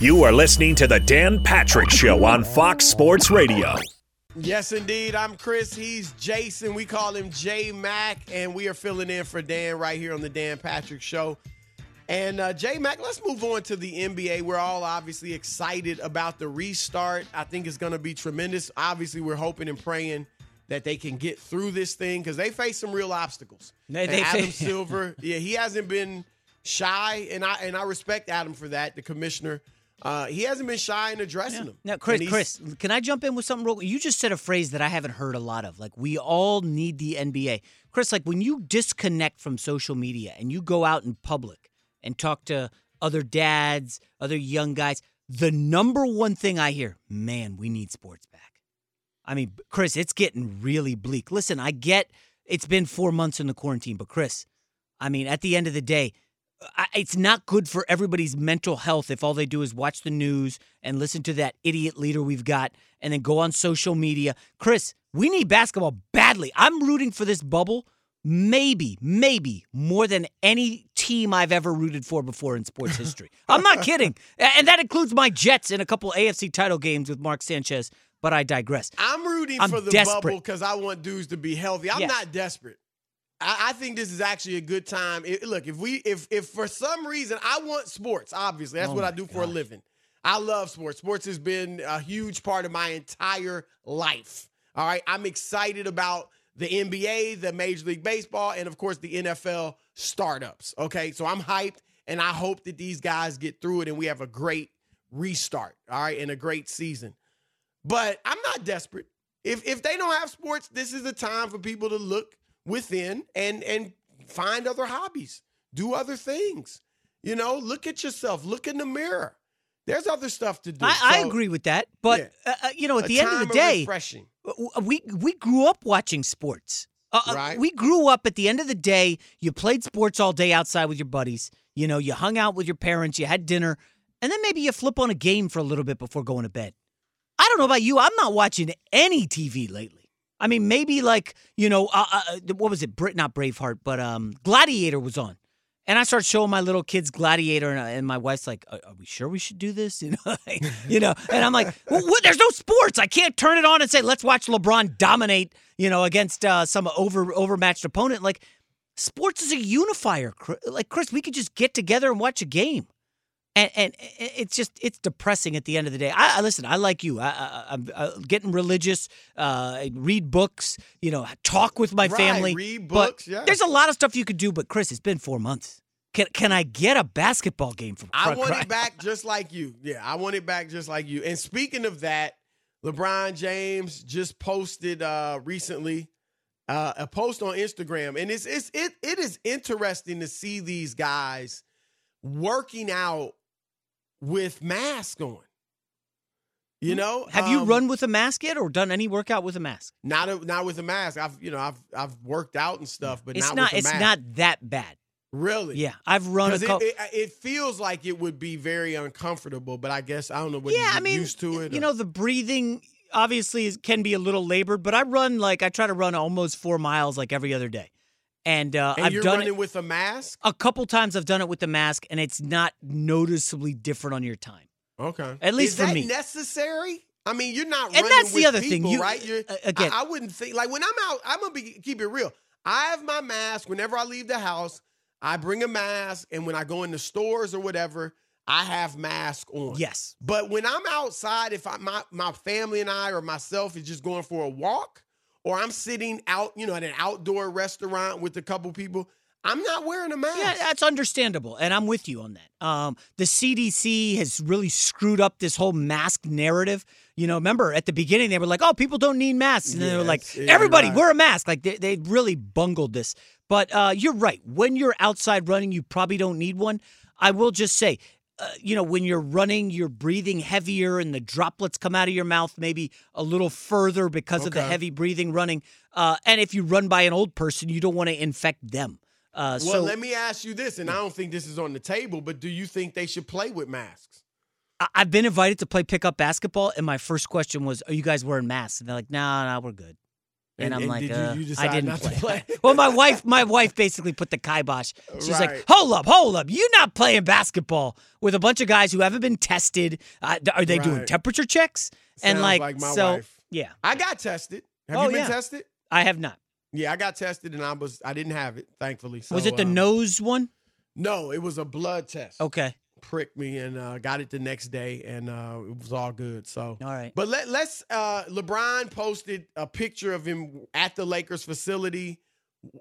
You are listening to The Dan Patrick Show on Fox Sports Radio. Yes, indeed. I'm Chris. He's Jason. We call him J Mac, and we are filling in for Dan right here on the Dan Patrick Show. And uh, J Mac, let's move on to the NBA. We're all obviously excited about the restart. I think it's going to be tremendous. Obviously, we're hoping and praying that they can get through this thing because they face some real obstacles. They, and they Adam face- Silver, yeah, he hasn't been shy, and I and I respect Adam for that. The commissioner, uh, he hasn't been shy in addressing them. Now, Chris, Chris, can I jump in with something real? You just said a phrase that I haven't heard a lot of. Like, we all need the NBA. Chris, like when you disconnect from social media and you go out in public and talk to other dads, other young guys, the number one thing I hear, man, we need sports back. I mean, Chris, it's getting really bleak. Listen, I get it's been four months in the quarantine, but Chris, I mean, at the end of the day, it's not good for everybody's mental health if all they do is watch the news and listen to that idiot leader we've got and then go on social media. Chris, we need basketball badly. I'm rooting for this bubble maybe, maybe more than any team I've ever rooted for before in sports history. I'm not kidding. And that includes my Jets in a couple AFC title games with Mark Sanchez, but I digress. I'm rooting I'm for the desperate. bubble because I want dudes to be healthy. I'm Yes. not desperate. I, I think this is actually a good time. It- look, if we if if for some reason I want sports, obviously that's Oh what I do for a living. I love sports. Sports has been a huge part of my entire life. All right, I'm excited about the NBA, the Major League Baseball, and of course the NFL startups. Okay, so I'm hyped, and I hope that these guys get through it and we have a great restart. All right, and a great season. But I'm not desperate. If if they don't have sports, this is the time for people to look within and and find other hobbies, do other things. You know, look at yourself, look in the mirror. There's other stuff to do. I, I agree with that, but Yeah. uh, uh, you know, at a the end of the day, refreshing. we we grew up watching sports. Uh, uh, Right. We grew up at the end of the day. You played sports all day outside with your buddies. You know, you hung out with your parents. You had dinner, and then maybe you flip on a game for a little bit before going to bed. I don't know about you. I'm not watching any TV lately. I mean, maybe like you know, uh, uh, what was it? Brit, not Braveheart, but um, Gladiator was on. And I start showing my little kids Gladiator, and, and my wife's like, "Are, are we sure we should do this?" You know, like, you know. And I'm like, well, what? "There's no sports. I can't turn it on and say, let's watch LeBron dominate, you know, against uh, some over overmatched opponent." Like, sports is a unifier. Like Chris, we could just get together and watch a game, and and it's just it's depressing at the end of the day. I, I listen. I like you. I, I, I'm uh, getting religious. Uh, read books. You know, talk with my Right, family. read but books, yeah. There's a lot of stuff you could do, but Chris, it's been four months. Can can I get a basketball game from? I want it back just like you. Yeah, I want it back just like you. And speaking of that, LeBron James just posted uh recently uh, a post on Instagram, and it's it's it it is interesting to see these guys working out with masks on. You know, Have you Um, run with a mask yet, or done any workout with a mask? Not a, not with a mask. I've you know I've I've worked out and stuff, but it's not. not. with a it's mask. not that bad. really. Yeah, I've run a couple. it, it, it feels like it would be very uncomfortable, but I guess I don't know what yeah, you I mean, used to it. you or- know, the breathing obviously is, can be a little labored, but I run like I try to run almost four miles like every other day, and, uh, and I've you're done running it with a mask. a couple times. I've done it with the mask, and it's not noticeably different on your time. Okay, At least Is for that me. necessary? I mean, you're not And that's the other thing, you- right? You're, again- I, I wouldn't think like when I'm out. I'm gonna be keep it real. I have my mask whenever I leave the house. I bring a mask, and when I go into stores or whatever, I have mask on. Yes. But when I'm outside, if I, my my family and I or myself is just going for a walk, or I'm sitting out, you know, at an outdoor restaurant with a couple people, I'm not wearing a mask. Yeah, that's understandable, and I'm with you on that. Um, the CDC has really screwed up this whole mask narrative. You know, remember at the beginning they were like, "Oh, people don't need masks," and then they were like, "Everybody right. wear a mask." Like they they really bungled this. But uh, you're right. When you're outside running, you probably don't need one. I will just say. Uh, you know, when you're running, you're breathing heavier and the droplets come out of your mouth maybe a little further because of the heavy breathing running. Uh, and if you run by an old person, you don't want to infect them. Uh, Well, so let me ask you this, and I don't think this is on the table, but do you think they should play with masks? I- I've been invited to play pickup basketball, and my first question was, "Are you guys wearing masks?" And they're like, "No, nah, no, we're good." And, And- I'm and like, did you- uh, you I didn't play. play? well, my wife, my wife basically put the kibosh. She's Right. like, hold up, hold up, you're not playing basketball with a bunch of guys who haven't been tested. Uh, are they doing temperature checks? and like, like my so wife. yeah, I got tested. Have Oh, you been yeah. tested? I have not. Yeah, I got tested and I was I didn't have it, thankfully. So, Was it the um, nose one? No, it was a blood test. Okay, Pricked me and uh, got it the next day, and uh, it was all good. So, all right. but let let's. Uh, LeBron posted a picture of him at the Lakers facility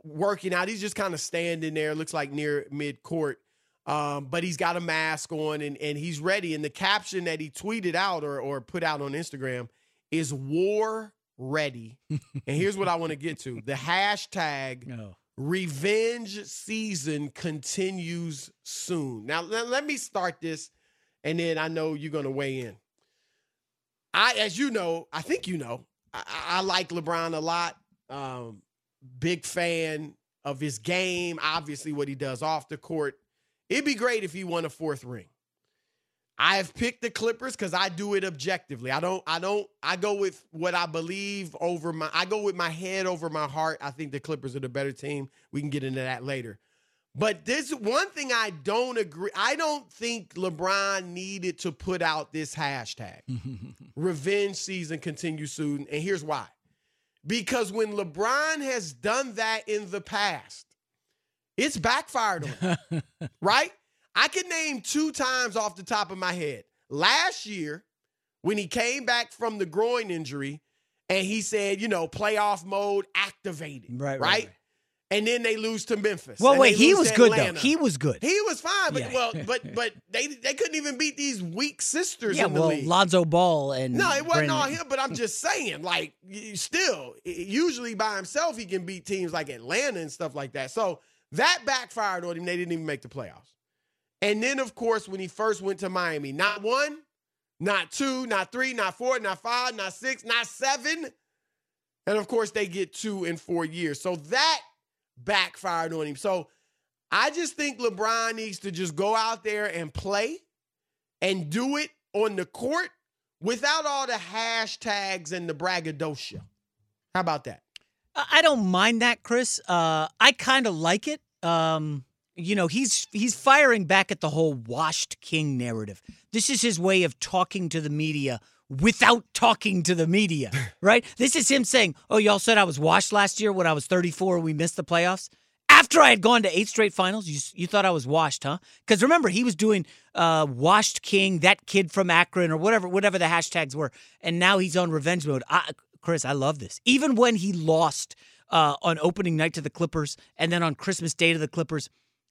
working out. He's just kind of standing there, looks like near mid court. Um, but he's got a mask on and, and he's ready. And the caption that he tweeted out or, or put out on Instagram is war ready. and here's what I want to get to the hashtag No. Revenge season continues soon. Now, le- let me start this, and then I know you're going to weigh in. I, as you know, I think you know, I I like LeBron a lot. Um, big fan of his game. Obviously, what he does off the court. It'd be great if he won a fourth ring. I have picked the Clippers because I do it objectively. I don't. I don't. I go with what I believe over my. I go with my head over my heart. I think the Clippers are the better team. We can get into that later. But this one thing I don't agree. I don't think LeBron needed to put out this hashtag. Revenge season continues soon, and here's why. Because when LeBron has done that in the past, it's backfired on him right? I can name two times off the top of my head. Last year, when he came back from the groin injury and he said, you know, playoff mode activated. Right, right, Right. right. And then they lose to Memphis. Well, wait, he was good Atlanta. though. He was good. He was fine, but Yeah. well, but but they they couldn't even beat these weak sisters yeah, in the well, league. Lonzo Ball and No, it wasn't all him, but I'm just saying, like, still, usually by himself, he can beat teams like Atlanta and stuff like that. So that backfired on him. They didn't even make the playoffs. And then, of course, when he first went to Miami, not one, not two, not three, not four, not five, not six, not seven. And of course, they get two in four years. So that backfired on him. So I just think LeBron needs to just go out there and play and do it on the court without all the hashtags and the braggadocio. How about that? I don't mind that, Chris. Uh, I kind of like it. Um, you know, he's he's firing back at the whole washed king narrative. This is his way of talking to the media without talking to the media, right? This is him saying, "Oh, y'all said I was washed last year when I was 34 and we missed the playoffs." After I had gone to eight straight finals, you you thought I was washed, huh? Because remember, he was doing uh, washed king, that kid from Akron, or whatever whatever the hashtags were, and now he's on revenge mode. I, Chris, I love this. Even when he lost uh, on opening night to the Clippers, and then on Christmas Day to the Clippers,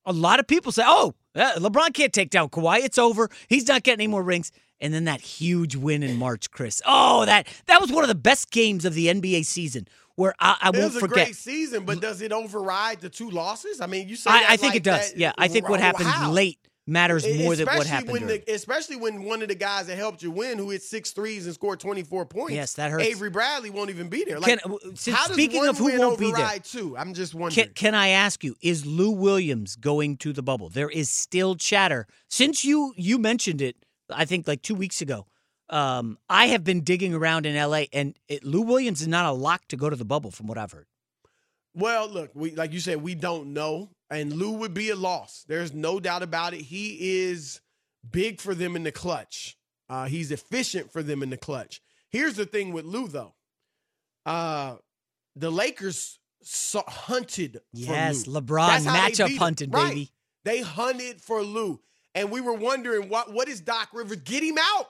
a lot of people say, "Oh, uh, LeBron can't take down Kawhi. It's over. He's not getting any more rings." And then that huge win in March, Chris. Oh, that that was one of the best games of the NBA season. Where I, I It won't was a forget. great season, but does it override the two losses? I mean, you say I, I think like it does. that- yeah, I think what Wow, happens late matters more than what Especially happened. when the, especially when one of the guys that helped you win, who hit six threes and scored twenty four points. Yes, that hurts. Avery Bradley won't even be there. Like, w- since- speaking of who won't be there, two? I'm just wondering. Can, can I ask you, is Lou Williams going to the bubble? There is still chatter. Since you you mentioned it, I think like two weeks ago, um, I have been digging around in LA, and it, Lou Williams is not a lock to go to the bubble, from what I've heard. Well, look, we like you said, we don't know, and Lou would be a loss. There's no doubt about it. He is big for them in the clutch. Uh, he's efficient for them in the clutch. Here's the thing with Lou, though. Uh, the Lakers saw, hunted for Yes. LeBron That's how they matchup hunted, Right. baby. They hunted for Lou, and we were wondering what what is Doc Rivers? Get him out.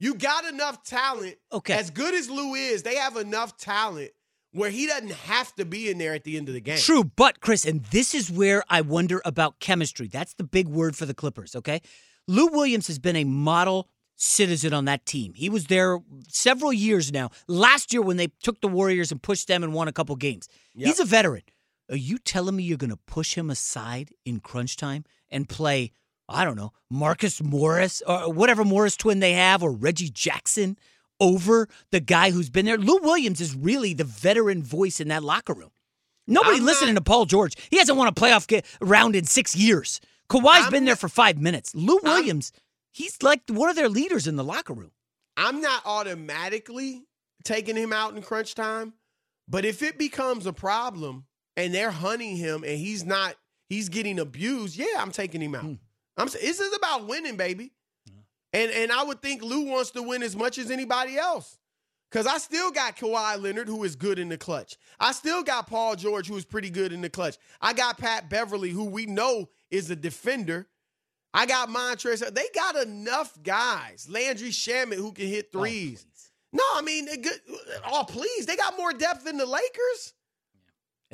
You got enough talent. Okay. As good as Lou is, they have enough talent where he doesn't have to be in there at the end of the game. True, but Chris, and this is where I wonder about chemistry. That's the big word for the Clippers, okay? Lou Williams has been a model citizen on that team. He was there several years now. Last year when they took the Warriors and pushed them and won a couple games. Yep. He's a veteran. Are you telling me you're going to push him aside in crunch time and play, I don't know, Marcus Morris or whatever Morris twin they have or Reggie Jackson over the guy who's been there? Lou Williams is really the veteran voice in that locker room. Nobody I'm listening not- to Paul George. He hasn't won a playoff ga- round in six years. Kawhi's I'm been there for five minutes. Lou I'm- Williams, he's like one of their leaders in the locker room. I'm not automatically taking him out in crunch time, But if it becomes a problem and they're hunting him and he's not, he's getting abused, yeah, I'm taking him out. Hmm. I'm saying this is about winning, baby. And and I would think Lou wants to win as much as anybody else. Cause I still got Kawhi Leonard, who is good in the clutch. I still got Paul George, who is pretty good in the clutch. I got Pat Beverley, who we know is a defender. I got Montrezl. They got enough guys. Landry Shamet, who can hit Oh, threes. please. no, I mean, good. Oh, please. They got more depth than the Lakers.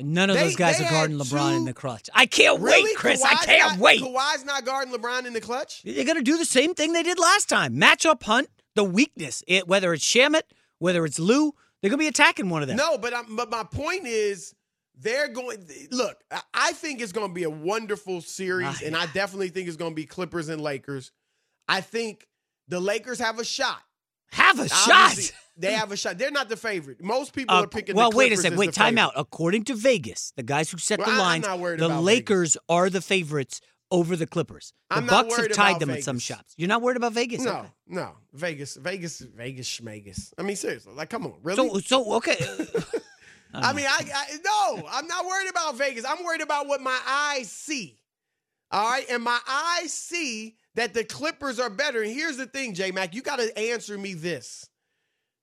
And none of They- those guys are guarding LeBron in the clutch. I can't Really? wait, Chris. I can't not, wait. Kawhi's not guarding LeBron in the clutch? They're going to do the same thing they did last time. Matchup hunt, the weakness. It, whether it's Shamet, whether it's Lou, they're going to be attacking one of them. No, but I'm, but my point is they're going. Look, I- think it's going to be a wonderful series, Ah, and I definitely think it's going to be Clippers and Lakers. I think the Lakers have a shot. Have a Obviously, shot. They have a shot. They're not the favorite. Most people Uh, are picking. well, the wait a second. Wait, time favorite. out. According to Vegas, the guys who set Well, the lines, the Lakers are the favorites over the Clippers. The I'm not Bucks have tied them at some Vegas. shops. You're not worried about Vegas? No, Okay. no, Vegas, Vegas, Vegas, schmegas. I mean, seriously, like, come on, really? So, so okay. I mean, I, I no, I'm not worried about Vegas. I'm worried about what my eyes see. All right, and my eyes see that the Clippers are better. And here's the thing, J Mac, you got to answer me this.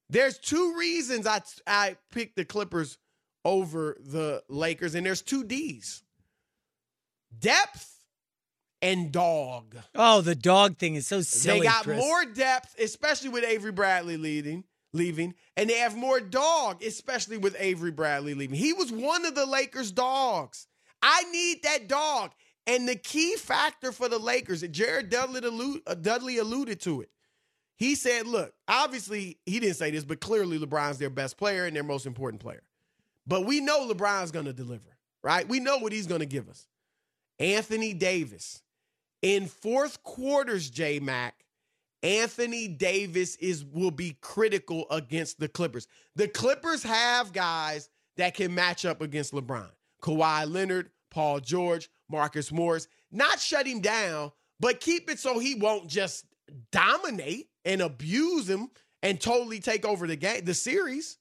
There's two reasons I I picked the Clippers over the Lakers, and there's two D's: depth and dog. oh, the dog thing is so silly. They got Chris. more depth, especially with Avery Bradley leading, leaving, and they have more dog, especially with Avery Bradley leaving. He was one of the Lakers' dogs. I need that dog. And the key factor for the Lakers, Jared Dudley, allude, uh, Dudley alluded to it. He said, look, obviously, he didn't say this, but clearly LeBron's their best player and their most important player. But we know LeBron's going to deliver, right? We know what he's going to give us. Anthony Davis. In fourth quarters, J Mac, Anthony Davis is will be critical against the Clippers. The Clippers have guys that can match up against LeBron. Kawhi Leonard, Paul George, Marcus Morris. Not shut him down, but keep it so he won't just dominate and abuse him and totally take over the game, the series.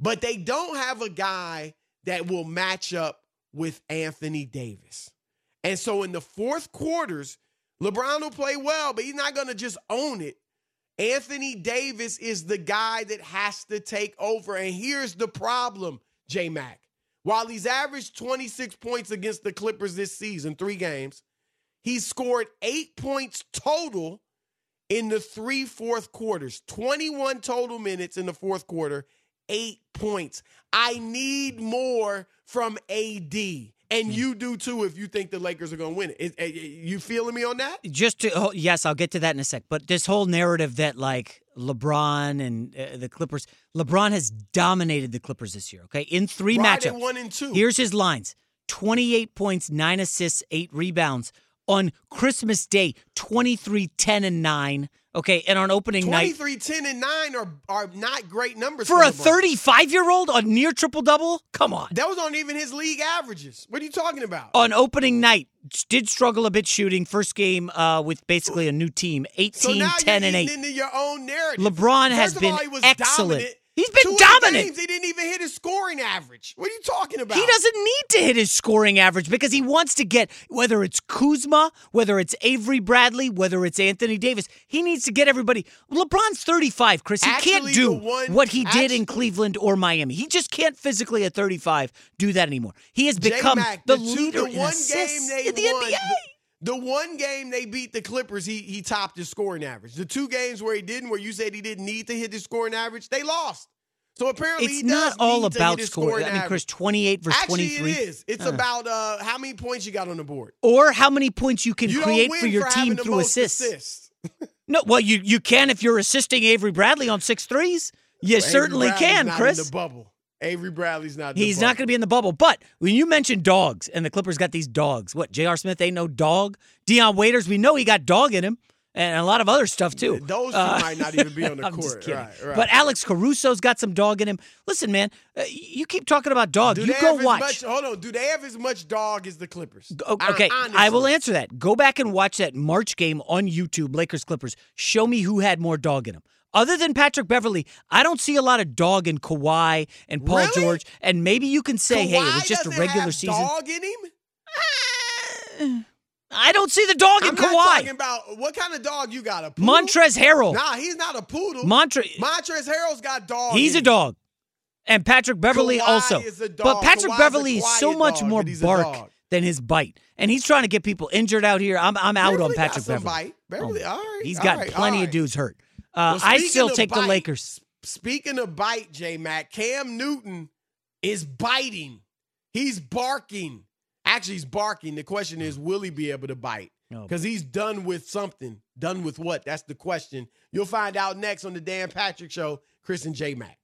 But they don't have a guy that will match up with Anthony Davis. And so in the fourth quarters, LeBron will play well, but he's not going to just own it. Anthony Davis is the guy that has to take over. And here's the problem, J Mac. While he's averaged 26 points against the Clippers this season, three games, he's scored eight points total in the three fourth quarters. 21 total minutes in the fourth quarter, eight points. I need more from AD. And you do too if you think the Lakers are going to win it. Is- eh, You feeling me on that? just to oh, yes, I'll get to that in a sec. But this whole narrative that like LeBron and uh, the Clippers, LeBron has dominated the Clippers this year. Okay, in three at matchups. one and two. Here's his lines: twenty-eight points, nine assists, eight rebounds. On Christmas Day, 23, 10, and 9. Okay, and on opening night, 23, 10, and 9 are, are not great numbers for a 35 year old, a near triple double? Come on. Those aren't even his league averages. What are you talking about? On opening night, did struggle a bit shooting. First game uh, with basically a new team 18, so now 10, you're and 8. into your own narrative. LeBron First has of been all, was excellent. Dominant. He's been Two dominant. games, he didn't even hit his scoring average. What are you talking about? He doesn't need to hit his scoring average because he wants to get whether it's Kuzma, whether it's Avery Bradley, whether it's Anthony Davis. He needs to get everybody. LeBron's 35, Chris. He Actually, can't do one- what he did in Cleveland or Miami. He just can't physically at 35 do that anymore. He has become J-Mac, the, two- leader the in one assists game they in the won, NBA. The, one game they beat the Clippers, he he topped his scoring average. The two games where he didn't, where you said he didn't need to hit his scoring average, they lost. So apparently, It's not all about scoring. scoring I mean. Chris, 28 versus Actually, 23. it is. It's Uh. about uh, how many points you got on the board. Or how many points you can You create for your having team through assists. assists. No, well, you you can if you're assisting Avery Bradley on six threes. You Avery certainly can, Chris. In the bubble. Avery Bradley's not. He's not going to be in the bubble. But when you mentioned dogs, and the Clippers got these dogs, what? J.R. Smith ain't no dog. Dion Waiters, we know he got dog in him. and a lot of other stuff too. Those two Uh, might not even be on the I'm court. just kidding. Right, right. But Alex Caruso's got some dog in him. Listen, man, uh, you keep talking about dog. do you go watch. Much, hold on. Do they have as much dog as the Clippers? O- Hon- Okay, I will answer that. Go back and watch that March game on YouTube, Lakers Clippers. Show me who had more dog in him. Other than Patrick Beverley, I don't see a lot of dog in Kawhi and Paul Really? George. And maybe you can say, hey, it was just a regular season. Dog in him? Uh, I don't see the dog in I'm not Kawhi. talking about what kind of dog you got. A poodle? Montrezl Harrell. Nah, he's not a poodle. Montre- Montrezl Harrell's got dog. He's in a dog. And Patrick Beverley Kawhi also. But. Patrick Kawhi's Beverley is so much dog, more but he's a bark than his bite. And he's trying to get people injured out here. I'm, I'm out Beverley on Patrick Beverley. Beverley, Oh, all right. He's got right, plenty all of dudes hurt. Uh, Well, I still of take the Lakers. Speaking of bite, J Mac, Cam Newton is biting. He's barking. Actually, he's barking. The question is, will he be able to bite? Oh, Because he's done with something. Done with what? That's the question. You'll find out next on the Dan Patrick Show. Chris and J Mac.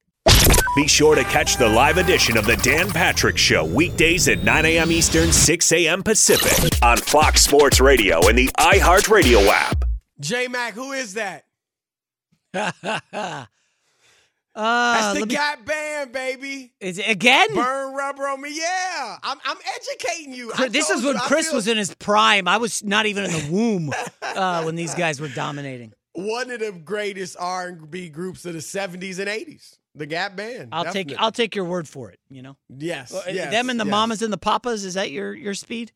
Be sure to catch the live edition of the Dan Patrick Show weekdays at 9 a.m. Eastern, 6 a.m. Pacific on Fox Sports Radio and the iHeartRadio app. J Mac, who is that? uh, That's the me- Gap Band, baby. is it again? Burn rubber on me. Yeah. I'm, I'm educating you. Chris- this is when Chris feel- was in his prime. I was not even in the womb uh, when these guys were dominating. one of the greatest R&B groups of the 70s and 80s. The Gap Band. I'll take. I'll take your word for it. You know, Yes, Uh, yes, them and the yes. mamas and the papas. Is that your your speed?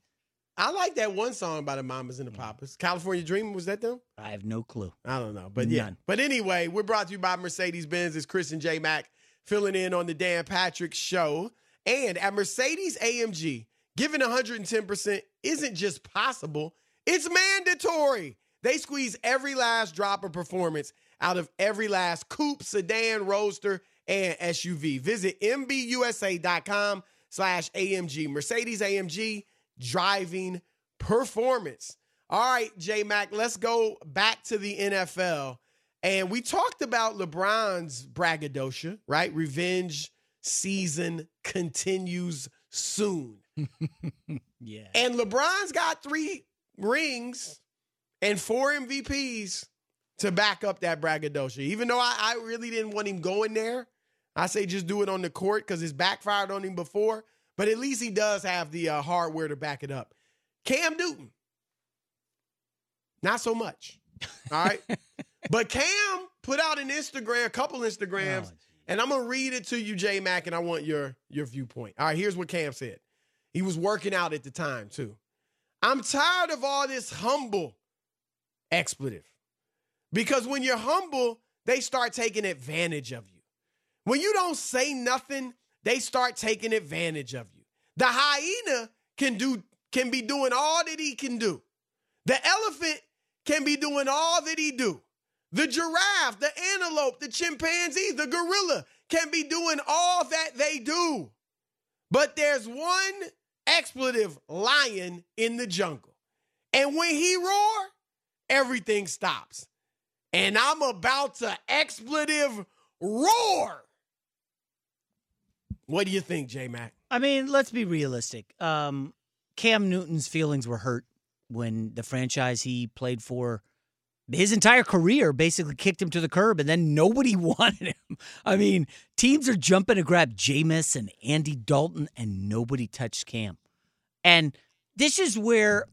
I like that one song by the Mamas and the mm. Papas. California Dreaming, was that them? I have no clue. I don't know. But yeah. None. But anyway, we're brought to you by Mercedes Benz. It's Chris and J Mac filling in on the Dan Patrick Show. And at Mercedes AMG, giving 110% isn't just possible, it's mandatory. They squeeze every last drop of performance out of every last coupe, sedan, roadster, and SUV. Visit MBUSA.com slash AMG. Mercedes AMG, driving performance. All right, J Mac, let's go back to the NFL. And we talked about LeBron's braggadocio, right? Revenge season continues soon. Yeah. And LeBron's got three rings and four MVPs to back up that braggadocio. Even though I, I really didn't want him going there, I say just do it on the court because it's backfired on him before. But at least he does have the uh, hardware to back it up. Cam Newton, not so much. All right. but Cam put out an Instagram, a couple Instagrams, Oh, and I'm gonna read it to you, J Mac, and I want your your viewpoint. All right, here's what Cam said. He was working out at the time too. I'm tired of all this humble expletive. Because when you're humble, they start taking advantage of you. When you don't say nothing, they start taking advantage of you. The hyena can do can be doing all that he can do. The elephant can be doing all that he do. The giraffe, the antelope, the chimpanzee, the gorilla can be doing all that they do. But there's one expletive lion in the jungle. And when he roar, everything stops. And I'm about to expletive roar. What do you think, J Mac? I mean, let's be realistic. Um, Cam Newton's feelings were hurt when the franchise he played for his entire career basically kicked him to the curb and then nobody wanted him. I mean, teams are jumping to grab Jameis and Andy Dalton and nobody touched Cam. And this is where,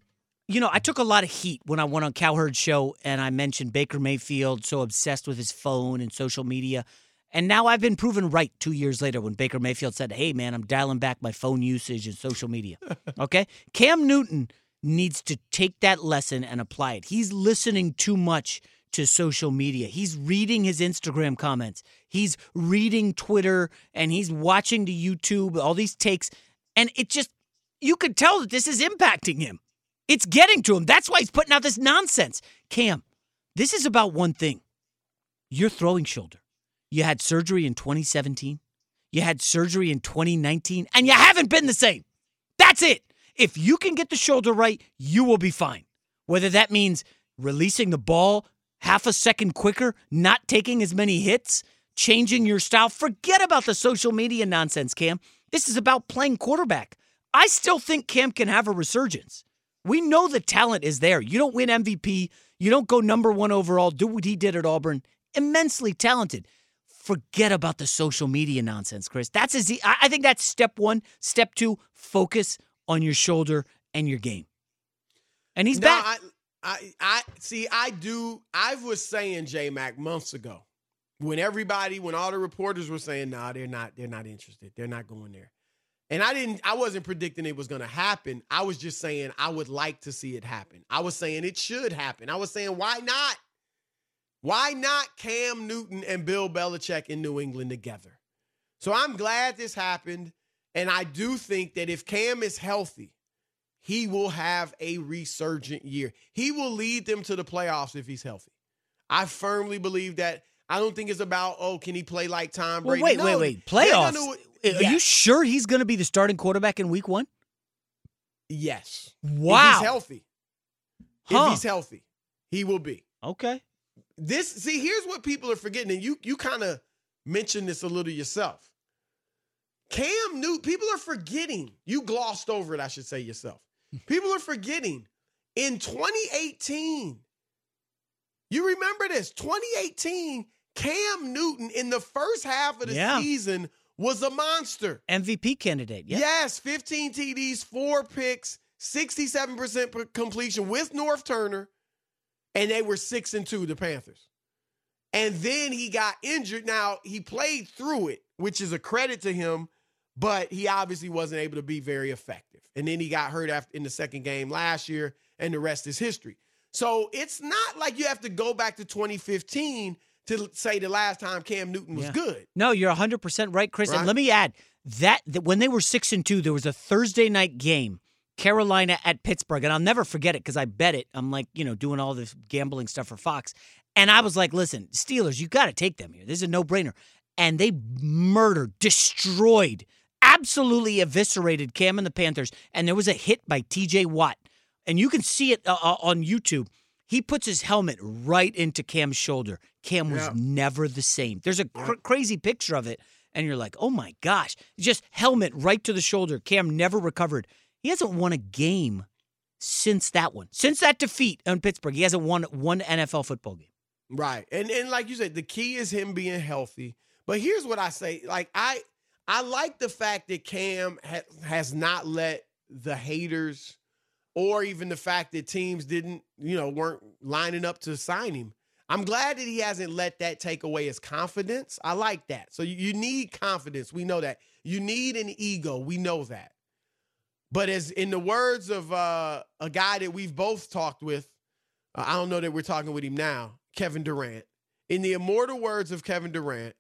you know, I took a lot of heat when I went on Cowherd's show and I mentioned Baker Mayfield so obsessed with his phone and social media. And now I've been proven right two years later when Baker Mayfield said, Hey, man, I'm dialing back my phone usage and social media. Okay? Cam Newton needs to take that lesson and apply it. He's listening too much to social media. He's reading his Instagram comments, he's reading Twitter, and he's watching the YouTube, all these takes. And it just, you could tell that this is impacting him. It's getting to him. That's why he's putting out this nonsense. Cam, this is about one thing your throwing shoulder. You had surgery in 2017, you had surgery in 2019, and you haven't been the same. That's it. If you can get the shoulder right, you will be fine. Whether that means releasing the ball half a second quicker, not taking as many hits, changing your style. Forget about the social media nonsense, Cam. This is about playing quarterback. I still think Cam can have a resurgence. We know the talent is there. You don't win MVP. You don't go number one overall. Do what he did at Auburn. Immensely talented. Forget about the social media nonsense, Chris. That's as a Z. I think that's step one. Step two, focus on your shoulder and your game. And he's no, back. I, I, I see. I do. I was saying J Mac months ago when everybody, when all the reporters were saying, "Nah, they're not. They're not interested. They're not going there." And I didn't. I wasn't predicting it was going to happen. I was just saying I would like to see it happen. I was saying it should happen. I was saying why not? Why not Cam Newton and Bill Belichick in New England together? So I'm glad this happened. And I do think that if Cam is healthy, he will have a resurgent year. He will lead them to the playoffs if he's healthy. I firmly believe that. I don't think it's about, oh, can he play like Tom Brady? Well, wait, no, wait, wait. Playoffs? Gonna, uh, Are you sure he's going to be the starting quarterback in week one? Yes. Wow. If he's healthy. Huh. If he's healthy, he will be. Okay. This see, here's what people are forgetting, and you you kind of mentioned this a little yourself. Cam Newton, people are forgetting. You glossed over it, I should say yourself. People are forgetting in 2018. You remember this? 2018, Cam Newton in the first half of the Yeah. season was a monster. MVP candidate. Yeah. Yes, 15 TDs, four picks, 67% completion with Norv Turner, and they were six and two, the Panthers. And then he got injured. Now he played through it, which is a credit to him, but he obviously wasn't able to be very effective. And then he got hurt after in the second game last year, and the rest is history. So it's not like you have to go back to 2015 to say the last time Cam Newton was Yeah. good. No, you're 100% right, Chris. Right. And let me add that, that when they were 6 and 2, there was a Thursday night game, Carolina at Pittsburgh, and I'll never forget it cuz I bet it. I'm like, you know, doing all this gambling stuff for Fox. And I was like, listen, Steelers, you got to take them here. This is a no-brainer. And they murdered, destroyed, absolutely eviscerated Cam and the Panthers. And there was a hit by TJ Watt. And you can see it uh, uh, on YouTube. He puts his helmet right into Cam's shoulder. Cam was Yeah. never the same. There's a cr- crazy picture of it, and you're like, oh my gosh, just helmet right to the shoulder. Cam never recovered. He hasn't won a game since that one, since that defeat on Pittsburgh. He hasn't won one NFL football game. Right. And and like you said, the key is him being healthy. But here's what I say. Like I I like the fact that Cam ha- has not let the haters or even the fact that teams didn't, you know, weren't lining up to sign him. I'm glad that he hasn't let that take away his confidence. I like that. So you, you need confidence. We know that. You need an ego. We know that. But as in the words of uh, a guy that we've both talked with, uh, I don't know that we're talking with him now, Kevin Durant. In the immortal words of Kevin Durant,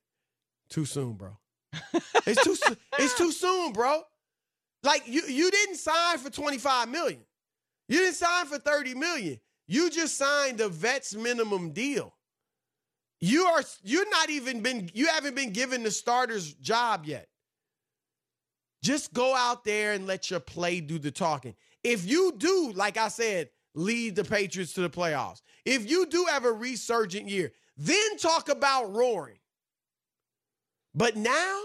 too soon, bro. It's too it's too soon, bro. Like you you didn't sign for 25 million. You didn't sign for 30 million. You just signed the vets minimum deal. You are you're not even been you haven't been given the starter's job yet. Just go out there and let your play do the talking. If you do, like I said, lead the Patriots to the playoffs. If you do have a resurgent year, then talk about roaring. But now,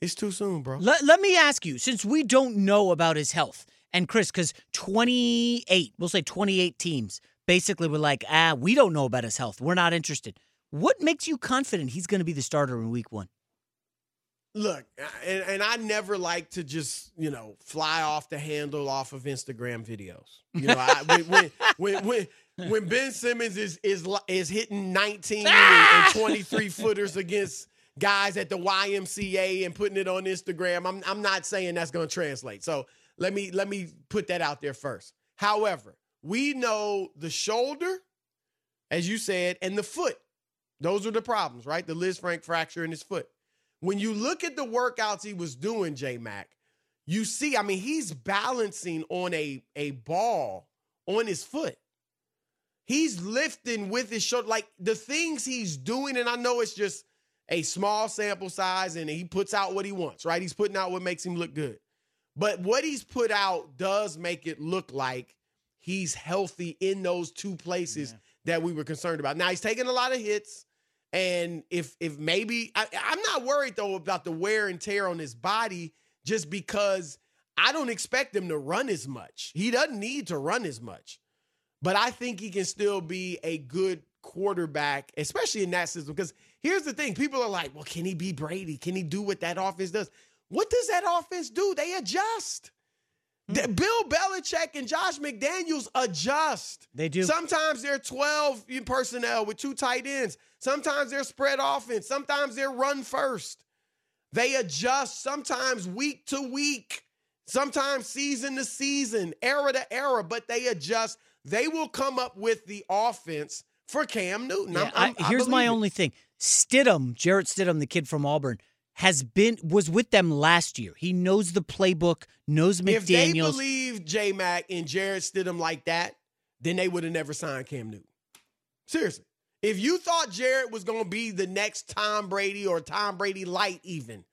it's too soon, bro. Let, let me ask you, since we don't know about his health, and Chris, because 28, we'll say 28 teams basically were like, ah, we don't know about his health. We're not interested. What makes you confident he's going to be the starter in week one? Look, and, and I never like to just, you know, fly off the handle off of Instagram videos. You know, I, when, when, when, when, when Ben Simmons is is is hitting 19 and, and 23 footers against guys at the YMCA and putting it on Instagram, I'm I'm not saying that's going to translate. So let me let me put that out there first. However, we know the shoulder, as you said, and the foot. Those are the problems, right? The Lisfranc fracture in his foot. When you look at the workouts he was doing, J Mac, you see, I mean, he's balancing on a, a ball on his foot. He's lifting with his shoulder. Like the things he's doing, and I know it's just a small sample size and he puts out what he wants, right? He's putting out what makes him look good. But what he's put out does make it look like he's healthy in those two places that we were concerned about. Now he's taking a lot of hits. And if if maybe I, I'm not worried though about the wear and tear on his body, just because I don't expect him to run as much. He doesn't need to run as much. But I think he can still be a good quarterback, especially in that system. Because here's the thing people are like, well, can he be Brady? Can he do what that offense does? What does that offense do? They adjust. Mm-hmm. Bill Belichick and Josh McDaniels adjust. They do. Sometimes they're 12 personnel with two tight ends. Sometimes they're spread offense. Sometimes they're run first. They adjust sometimes week to week, sometimes season to season, era to era, but they adjust. They will come up with the offense for Cam Newton. Yeah, I'm, I'm, here's my it. only thing Stidham, Jarrett Stidham, the kid from Auburn, has been was with them last year. He knows the playbook, knows McDaniels. If they believe J Mac and Jarrett Stidham like that, then they would have never signed Cam Newton. Seriously. If you thought Jarrett was going to be the next Tom Brady or Tom Brady light, even,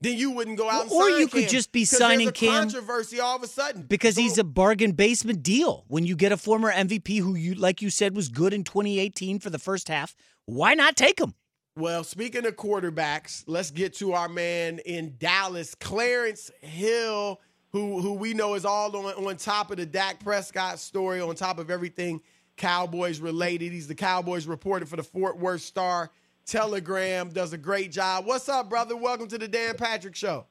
then you wouldn't go out and or you could just be signing Cam controversy all of a sudden because he's a bargain basement deal. When you get a former MVP who you like you said was good in 2018 for the first half, why not take him? Well, speaking of quarterbacks, let's get to our man in Dallas, Clarence Hill, who who we know is all on, on top of the Dak Prescott story, on top of everything Cowboys related. He's the Cowboys reporter for the Fort Worth Star Telegram. Does a great job. What's up, brother? Welcome to the Dan Patrick Show.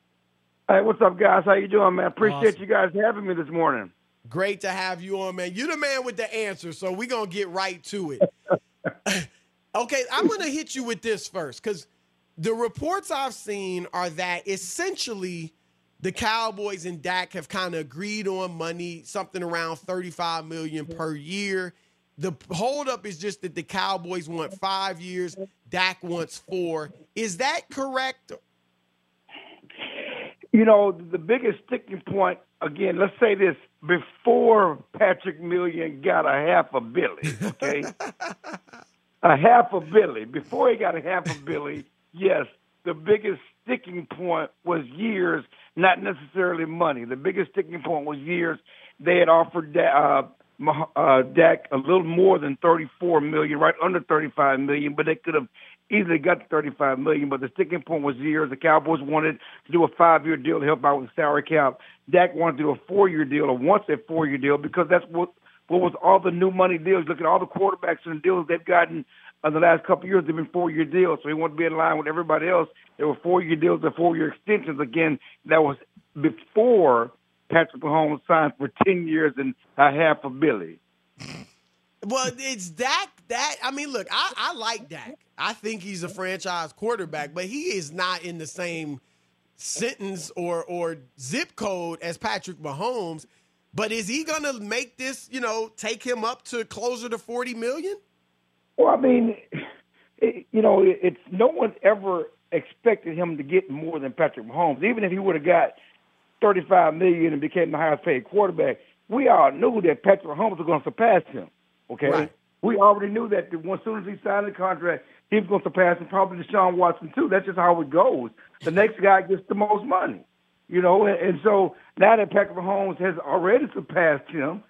Hey, what's up, guys? How you doing, man? Appreciate awesome. you guys having me this morning. Great to have you on, man. You're the man with the answer, so we're gonna get right to it. Okay, I'm going to hit you with this first because the reports I've seen are that essentially the Cowboys and Dak have kind of agreed on money, something around 35 million per year. The holdup is just that the Cowboys want five years, Dak wants four. Is that correct? You know, the biggest sticking point, again, let's say this before Patrick Million got a half a billy, okay? a half a billy. Before he got a half a billy, yes, the biggest sticking point was years, not necessarily money. The biggest sticking point was years. They had offered uh, uh, Dak a little more than 34 million, right under 35 million, but they could have easily got to 35 million. But the sticking point was years. The Cowboys wanted to do a five-year deal to help out with the salary cap. Dak wanted to do a four-year deal or wants a four-year deal because that's what what was all the new money deals? Look at all the quarterbacks and the deals they've gotten in the last couple of years. They've been four year deals, so he wanted to be in line with everybody else. There were four year deals and four year extensions. Again, that was before Patrick Mahomes signed for ten years and a half a billy. Well, it's Dak. That I mean, look, I, I like Dak. I think he's a franchise quarterback, but he is not in the same sentence or or zip code as Patrick Mahomes. But is he going to make this, you know, take him up to closer to 40 million? Well, I mean, it, you know, it, it's no one ever expected him to get more than Patrick Mahomes. Even if he would have got 35 million and became the highest paid quarterback, we all knew that Patrick Mahomes was going to surpass him. Okay, right. we already knew that as soon as he signed the contract, he was going to surpass him. Probably Deshaun Watson too. That's just how it goes. The next guy gets the most money. You know, and, and so now that Patrick Mahomes has already surpassed him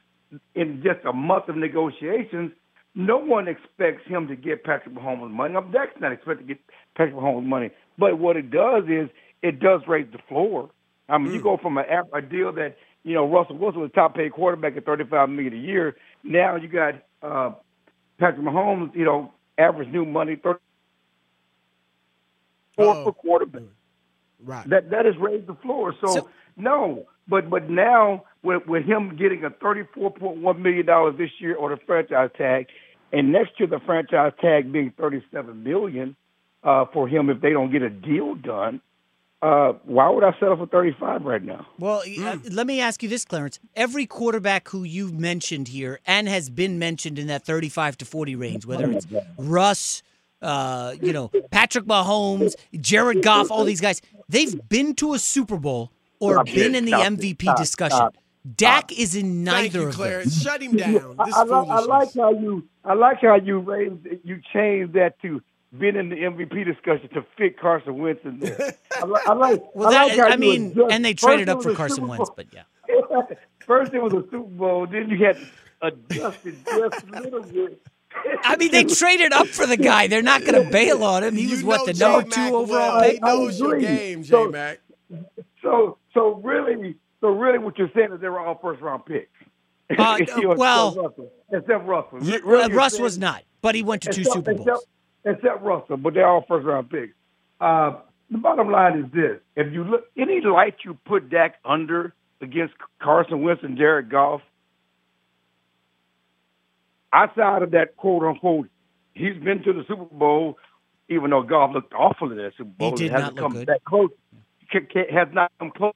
in just a month of negotiations, no one expects him to get Patrick Mahomes money. I'm Dak's not expecting to get Patrick Mahomes money. But what it does is it does raise the floor. I mean, mm. you go from a, a deal that you know Russell Wilson was top paid quarterback at 35 million a year. Now you got uh, Patrick Mahomes. You know, average new money 34 oh. for quarterback. Right. That that has raised the floor. So, so no, but but now with with him getting a thirty four point one million dollars this year on the franchise tag, and next year the franchise tag being thirty seven million uh, for him if they don't get a deal done. Uh, why would I settle for 35 right now? Well, mm. uh, let me ask you this, Clarence. Every quarterback who you've mentioned here and has been mentioned in that 35 to 40 range, whether it's Russ, uh, you know, Patrick Mahomes, Jared Goff, all these guys, they've been to a Super Bowl or stop been it, in the MVP it, discussion. Stop, Dak is in neither you, of them. Clarence, shut him down. I, I, I, like how you I like how you raised you changed that to been in the MVP discussion to fit Carson Wentz in there. I, I like. well, that, I, like I mean, adjust. and they traded up for Carson Wentz, but yeah. First it was a Super Bowl, then you had adjusted just a little bit. I mean, they traded up for the guy. They're not going to bail on him. He you was what the number two overall pick. He knows your game, J Mac. So, so really, So really, what you're saying is they were all first round picks. Uh, You know, well- except Russell. Except Russell. Really, uh, Russ saying- was not, but he went to two except, Super Bowls. Except, except Russell, but they're all first round picks. Uh, the bottom line is this: if you look, any light you put Dak under against Carson Wentz and Jared Goff, outside of that quote unquote, he's been to the Super Bowl, even though Goff looked awful in that Super Bowl. He did hasn't not look come good. that close. Has not come close.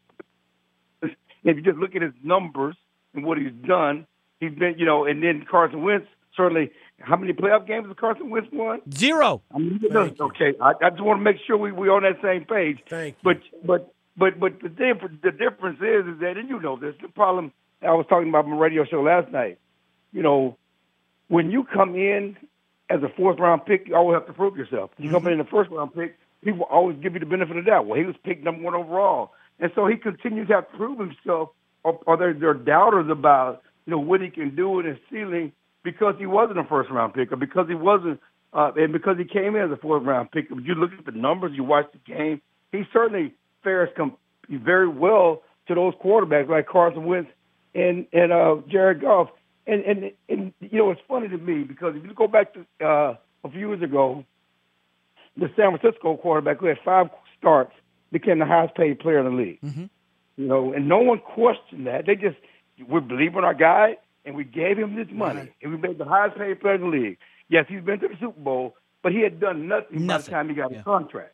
If you just look at his numbers and what he's done, he's been, you know, and then Carson Wentz certainly. How many playoff games has Carson Wentz won? Zero. I mean, Thank you. okay. I, I just want to make sure we we on that same page. Thank you. But but but but the difference the difference is is that and you know this the problem. I was talking about on my radio show last night. You know, when you come in as a fourth round pick, you always have to prove yourself. You come mm-hmm. in the first round pick, people always give you the benefit of the doubt. Well, he was picked number one overall, and so he continues to have to prove himself. Or, or there, there are doubters about you know what he can do in his ceiling because he wasn't a first round pick, or because he wasn't, uh, and because he came in as a fourth round pick. If you look at the numbers, you watch the game, he certainly fares com- very well to those quarterbacks like Carson Wentz and and uh, Jared Goff. And, and and you know it's funny to me because if you go back to uh, a few years ago, the San Francisco quarterback who had five starts became the highest paid player in the league. You know, and no one questioned that. They just we believe in our guy and we gave him this money Right. and we made the highest paid player in the league. Yes, he's been to the Super Bowl, but he had done nothing, by the time he got Yeah. a contract.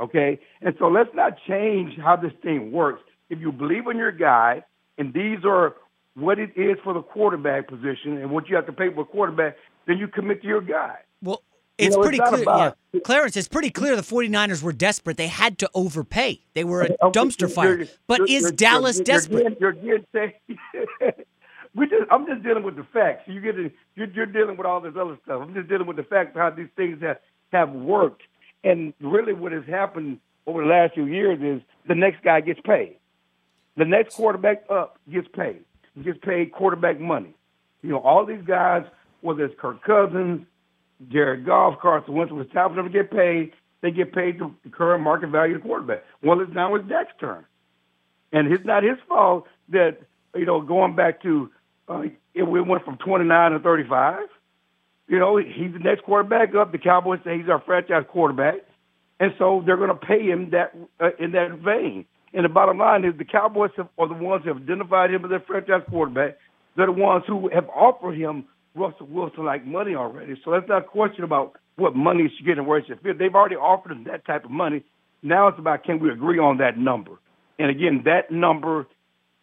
Okay, and so let's not change how this thing works. If you believe in your guy, and these are what it is for the quarterback position and what you have to pay for a quarterback, then you commit to your guy. Well, You it's know, pretty not clear. yeah. Clarence, it's pretty clear the 49ers were desperate. They had to overpay. They were a dumpster you're- fire. you're- But you're- is you're- Dallas you're, desperate? You're, you're getting we just, I'm just dealing with the facts. You get you're, you're dealing with all this other stuff. I'm just dealing with the facts of how these things have have worked. And really, what has happened over the last few years is the next guy gets paid. The next quarterback up gets paid. He gets paid quarterback money. You know, all these guys, whether it's Kirk Cousins, Jared Goff, Carson Wentz, was time them get paid. They get paid the the current market value of the quarterback. Well, it's now it's Dak's turn, and it's not his fault that you know going back to uh, it we went from 29 to 35. You know, he's the next quarterback up. The Cowboys say he's our franchise quarterback, and so they're going to pay him that uh, in that vein. And the bottom line is the Cowboys have, are the ones who have identified him as their franchise quarterback. They're the ones who have offered him Russell Wilson like money already. So that's not a question about what money he should get and where he should fit. They've already offered him that type of money. Now it's about can we agree on that number? And again, that number,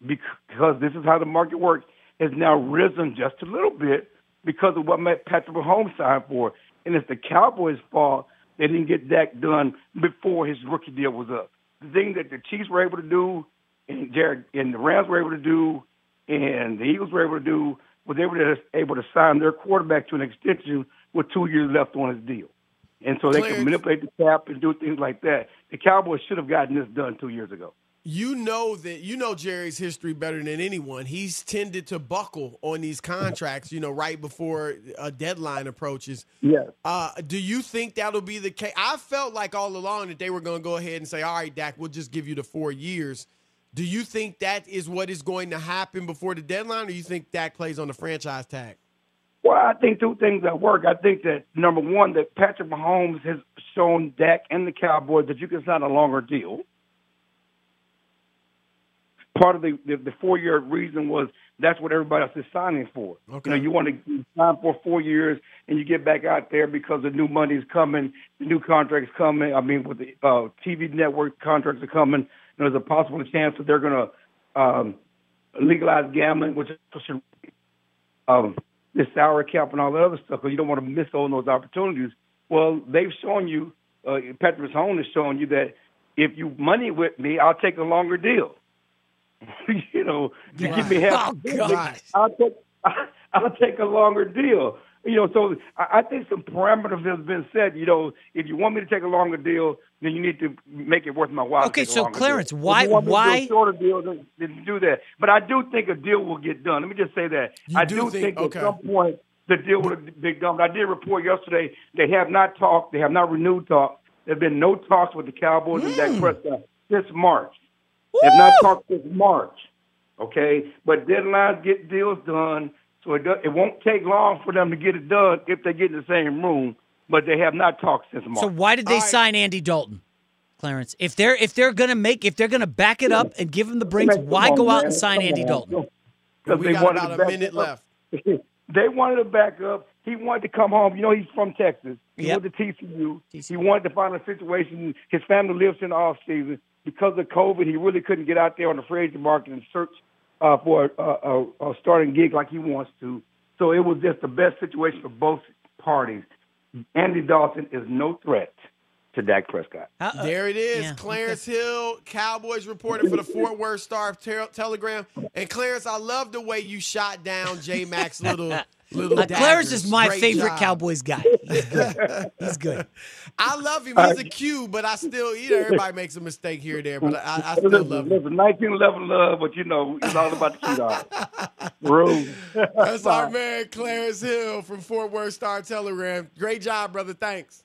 because this is how the market works, has now risen just a little bit because of what Matt Patrick Mahomes signed for. And it's the Cowboys' fault they didn't get that done before his rookie deal was up. The thing that the Chiefs were able to do, and Jared and the Rams were able to do, and the Eagles were able to do, was they were able to sign their quarterback to an extension with two years left on his deal. And so they Clarence- can manipulate the cap and do things like that. The Cowboys should have gotten this done two years ago. You know that you know Jerry's history better than anyone. He's tended to buckle on these contracts, you know, right before a deadline approaches. Yes. Uh, do you think that'll be the case? I felt like all along that they were going to go ahead and say, "All right, Dak, we'll just give you the four years." Do you think that is what is going to happen before the deadline, or you think Dak plays on the franchise tag? Well, I think two things that work. I think that number one, that Patrick Mahomes has shown Dak and the Cowboys that you can sign a longer deal. Part of the the, the four year reason was that's what everybody else is signing for. Okay. You know, you want to sign for four years and you get back out there because the new money's coming, the new contracts coming. I mean, with the uh, TV network contracts are coming. There's a possible chance that they're going to um, legalize gambling, which should um, the salary cap and all that other stuff because you don't want to miss on those opportunities. Well, they've shown you, uh, Patrick Mahomes has shown you that if you money with me, I'll take a longer deal. you know, you give me half. Oh, God. I'll take I'll take a longer deal. You know, so I, I think some parameters have been set. You know, if you want me to take a longer deal, then you need to make it worth my while. to Okay, take so longer Clarence, deal. why- If you want me to do why- a shorter deal? Then, then do that. But I do think a deal will get done. Let me just say that You I do do think- think, okay. at some point the deal will be done. I did report yesterday they have not talked. They have not renewed talks. There have been no talks with the Cowboys and Dak hmm. Prescott since March. They have not talked since March. Okay, but deadlines get deals done, so it does, it won't take long for them to get it done if they get in the same room. But they have not talked since March. So why did they right. sign Andy Dalton, Clarence? If they're if they're gonna make if they're gonna back it up and give him the brakes, why on, go out man. and sign Come Andy on. Dalton? Because We they got wanted about to a back minute up. left. they wanted to back up. He wanted to come home. You know, he's from Texas. He Yep. went to TCU. He wanted to find a situation. His family lives in the off season. Because of COVID, he really couldn't get out there on the free agent market and search uh, for a, a, a starting gig like he wants to. So it was just the best situation for both parties. Andy Dalton is no threat to Dak Prescott. Uh, There it is. yeah, Clarence Hill, Cowboys reporter for the Fort Worth Star Telegram. And Clarence, I love the way you shot down J Mac's little little. Uh, Clarence daggers. is my Great favorite job. Cowboys guy. He's good. He's good. I love him. He's a Q, but I still, you know, everybody makes a mistake here or there, but I, I still Listen, love him. listen, 1911 love, but you know, it's all about the shootout. Room. That's our man, Clarence Hill from Fort Worth Star Telegram. Great job, brother. Thanks.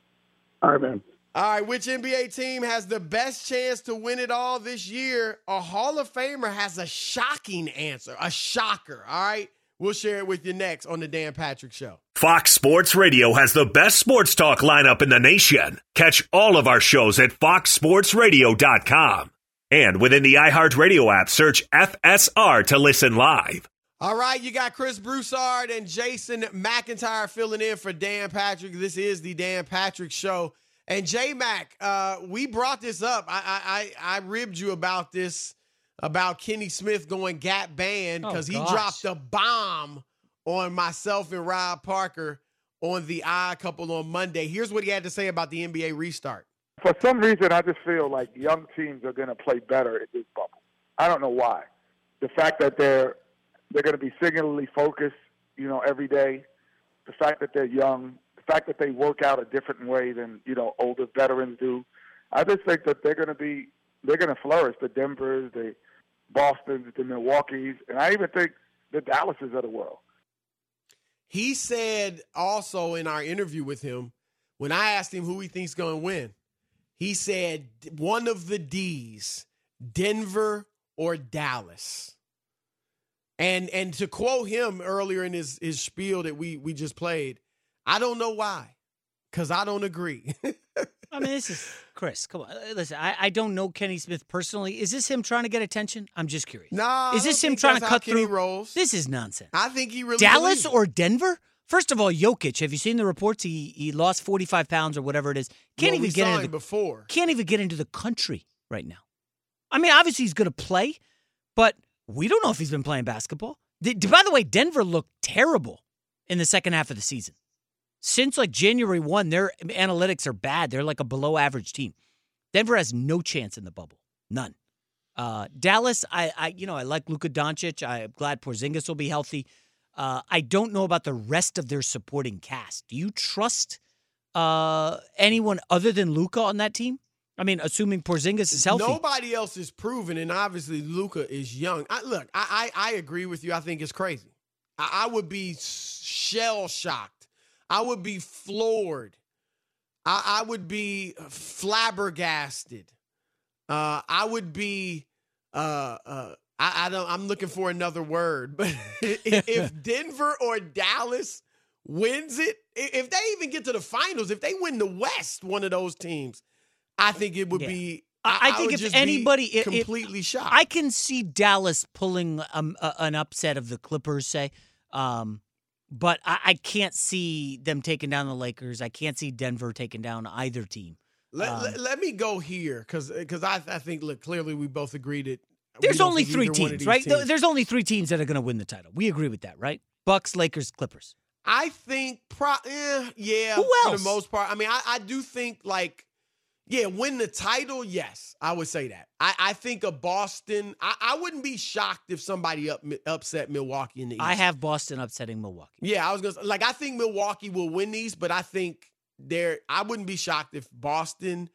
All right, man. All right, which NBA team has the best chance to win it all this year? A Hall of Famer has a shocking answer, a shocker. All right, we'll share it with you next on the Dan Patrick Show. Fox Sports Radio has the best sports talk lineup in the nation. Catch all of our shows at foxsportsradio.com. And within the iHeartRadio app, search FSR to listen live. All right, you got Chris Broussard and Jason McIntyre filling in for Dan Patrick. This is the Dan Patrick Show. And J Mac, uh, we brought this up. I, I I I ribbed you about this about Kenny Smith going Gap banned Oh, because he dropped a bomb on myself and Rob Parker on the I couple on Monday. Here's what he had to say about the NBA restart. for some reason, I just feel like young teams are going to play better in this bubble. I don't know why. The fact that they're they're going to be singularly focused, you know, every day. The fact that they're young. The fact that they work out a different way than you know older veterans do. I just think that they're going to be they're going to flourish. The Denver's, the Boston's, the Milwaukee's, and I even think the Dallases of the world. He said also in our interview with him, when I asked him who he thinks going to win, he said one of the D's, Denver or Dallas. And and to quote him earlier in his his spiel that we we just played, I don't know why, because I don't agree. I mean, this is Chris. Come on, Uh, listen. I, I don't know Kenny Smith personally. Is this him trying to get attention? I'm just curious. no, is this him trying to cut Kenny through? rolls? This is nonsense. I think he really Dallas or Denver? First of all, Jokic. Have you seen the reports? He he lost 45 pounds or whatever it is. Can't Well, even get into the, before. can't even get into the country right now. I mean, obviously he's going to play, but we don't know if he's been playing basketball. By the way, Denver looked terrible in the second half of the season. Since like January 1, their analytics are bad. They're like a below average team. Denver has no chance in the bubble. None. Uh, Dallas, I, I, you know, I like Luka Doncic. I'm glad Porzingis will be healthy. Uh, I don't know about the rest of their supporting cast. Do you trust uh, anyone other than Luka on that team? I mean, assuming Porzingis is healthy. Nobody else is proven, and obviously Luka is young. I, look, I, I I agree with you. I think it's crazy. I, I would be shell shocked. I would be floored. I, I would be flabbergasted. Uh, I would be. Uh, uh, I, I don't. I'm looking for another word, but if, Denver or Dallas wins it, if they even get to the finals, if they win the West, one of those teams, I think it would Yeah. be. I- I think if anybody- it- it- completely shocked. I can see Dallas pulling um, a, an upset of the Clippers, say, um, but I, I can't see them taking down the Lakers. I can't see Denver taking down either team. let, um, let, let me go here because because I I think look clearly we both agree that There's only three either one of teams, right? Teams- There's only three teams that are going to win the title. We agree with that, right? Bucks, Lakers, Clippers. I think pro eh, yeah Who for the most part. I mean I, I do think like yeah win the title yes I would say that I, I think a Boston I, I wouldn't be shocked if somebody up, upset Milwaukee in the East. I have Boston upsetting Milwaukee. Yeah, I was gonna say, like I think Milwaukee will win these, but I think they're I wouldn't be shocked if Boston,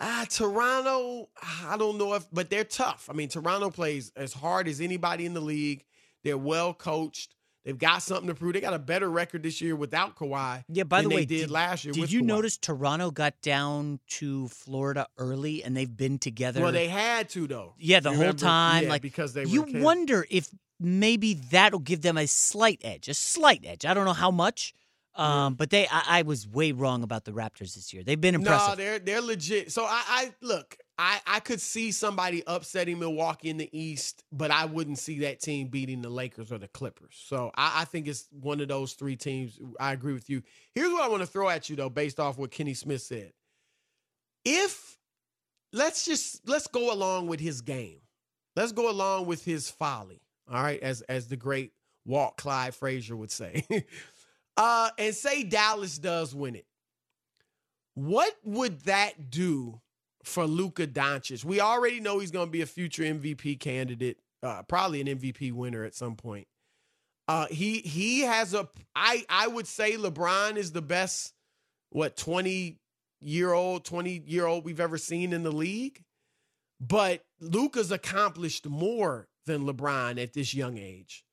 ah, Toronto, I don't know if but they're tough. I mean, Toronto plays as hard as anybody in the league. They're well coached. They've got something to prove. They got a better record this year without Kawhi. Yeah, by than the way, they did, last year. Did you Kawhi. notice Toronto got down to Florida early and they've been together? Well, they had to though. yeah, the You whole remember? time. Yeah, like because they you kids. wonder if maybe that'll give them a slight edge, a slight edge. I don't know how much, um, but they. I, I was way wrong about the Raptors this year. They've been impressive. No, they're they're legit. So I, I look, I I could see somebody upsetting Milwaukee in the East, but I wouldn't see that team beating the Lakers or the Clippers. So I, I think it's one of those three teams. I agree with you. Here's what I want to throw at you though, based off what Kenny Smith said. If let's just let's go along with his game. Let's go along with his folly. All right, as as the great Walt Clyde Frazier would say. uh, and say Dallas does win it. What would that do for Luka Doncic? We already know he's going to be a future MVP candidate, uh, probably an MVP winner at some point. Uh, he he has a I I would say LeBron is the best what 20 year old 20 year old we've ever seen in the league. But Luka's accomplished more than LeBron at this young age.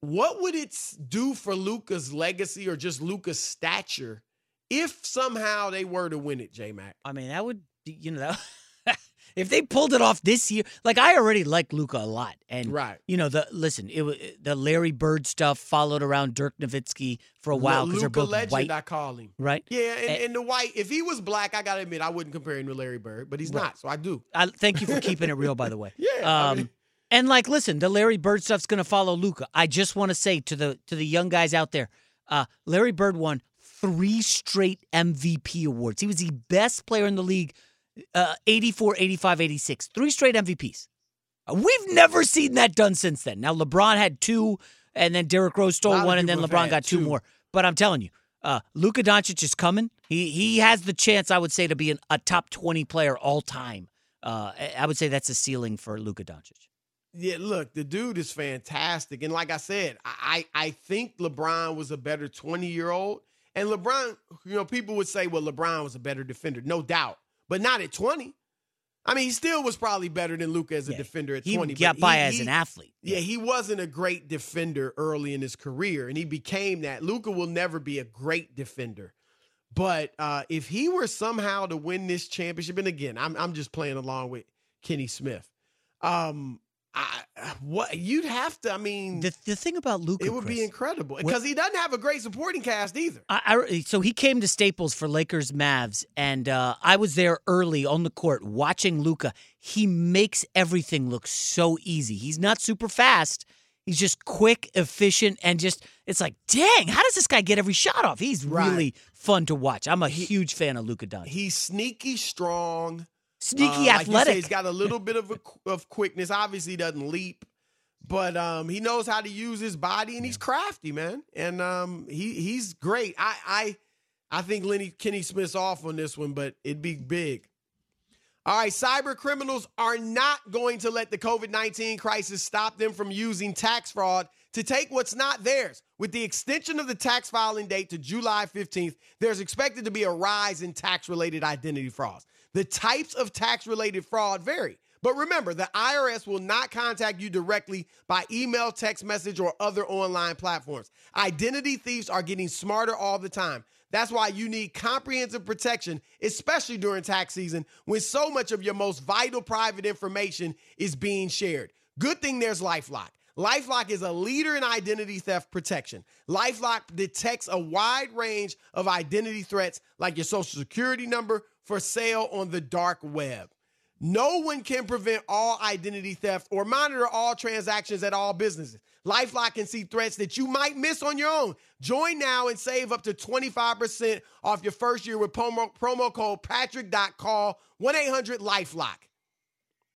What would it do for Luka's legacy or just Luka's stature if somehow they were to win it, J Mac? I mean, that would you know, if they pulled it off this year, like I already like Luka a lot, and Right. you know the listen, it was the Larry Bird stuff followed around Dirk Nowitzki for a while because they're both legend, white, I call him. right? Yeah, and, Eh. and the white, if he was black, I gotta admit, I wouldn't compare him to Larry Bird, but he's Right. not, so I do. I thank you for keeping it real, by the way. Yeah, I Um, mean- and like, listen, the Larry Bird stuff's going to follow Luka. I just want to say to the to the young guys out there, uh, Larry Bird won three straight MVP awards. He was the best player in the league, uh, 84, 85, 86. Three straight MVPs. Uh, We've never seen that done since then. Now LeBron had two, and then Derrick Rose stole one, and then LeBron got two two. more. But I'm telling you, uh, Luka Doncic is coming. He he has the chance, I would say, to be an, a top 20 player all time. Uh, I- would say that's a ceiling for Luka Doncic. Yeah, look, the dude is fantastic. And like I said, I, I I think LeBron was a better 20 year old. And LeBron, you know, people would say, well, LeBron was a better defender, no doubt, but not at 20. I mean, he still was probably better than Luka as a Yeah, defender at He 20. got but by he- as an athlete. Yeah, he wasn't a great defender early in his career, and he became that. Luka will never be a great defender. But uh, if he were somehow to win this championship, and again, I'm I'm just playing along with Kenny Smith. Um, I, what you'd have to, I mean, The the thing about Luka, it would be incredible because he doesn't have a great supporting cast either. I, I- so he came to Staples for Lakers Mavs, and uh, I was there early on the court watching Luka. He makes everything look so easy. He's not super fast. He's just quick, efficient, and just it's like, dang, how does this guy get every shot off? He's Right. really fun to watch. I'm a huge fan of Luka Doncic. He's sneaky strong. Sneaky Uh, like say, athletic. he's got a little bit of a, of quickness. Obviously, he doesn't leap, but um, he knows how to use his body, and he's crafty, man. And um, he he's great. I I I think Lenny Kenny Smith's off on this one, but it'd be big. All right, cyber criminals are not going to let the COVID 19 crisis stop them from using tax fraud to take what's not theirs. With the extension of the tax filing date to July 15th, there's expected to be a rise in tax related identity frauds. The types of tax related fraud vary. But remember, the IRS will not contact you directly by email, text message, or other online platforms. Identity thieves are getting smarter all the time. That's why you need comprehensive protection, especially during tax season when so much of your most vital private information is being shared. Good thing there's Lifelock. Lifelock is a leader in identity theft protection. Lifelock detects a wide range of identity threats like your social security number for sale on the dark web. No one can prevent all identity theft or monitor all transactions at all businesses. Lifelock can see threats that you might miss on your own. Join now and save up to 25% off your first year with promo, promo code patrick.call 1-800-LIFELOCK.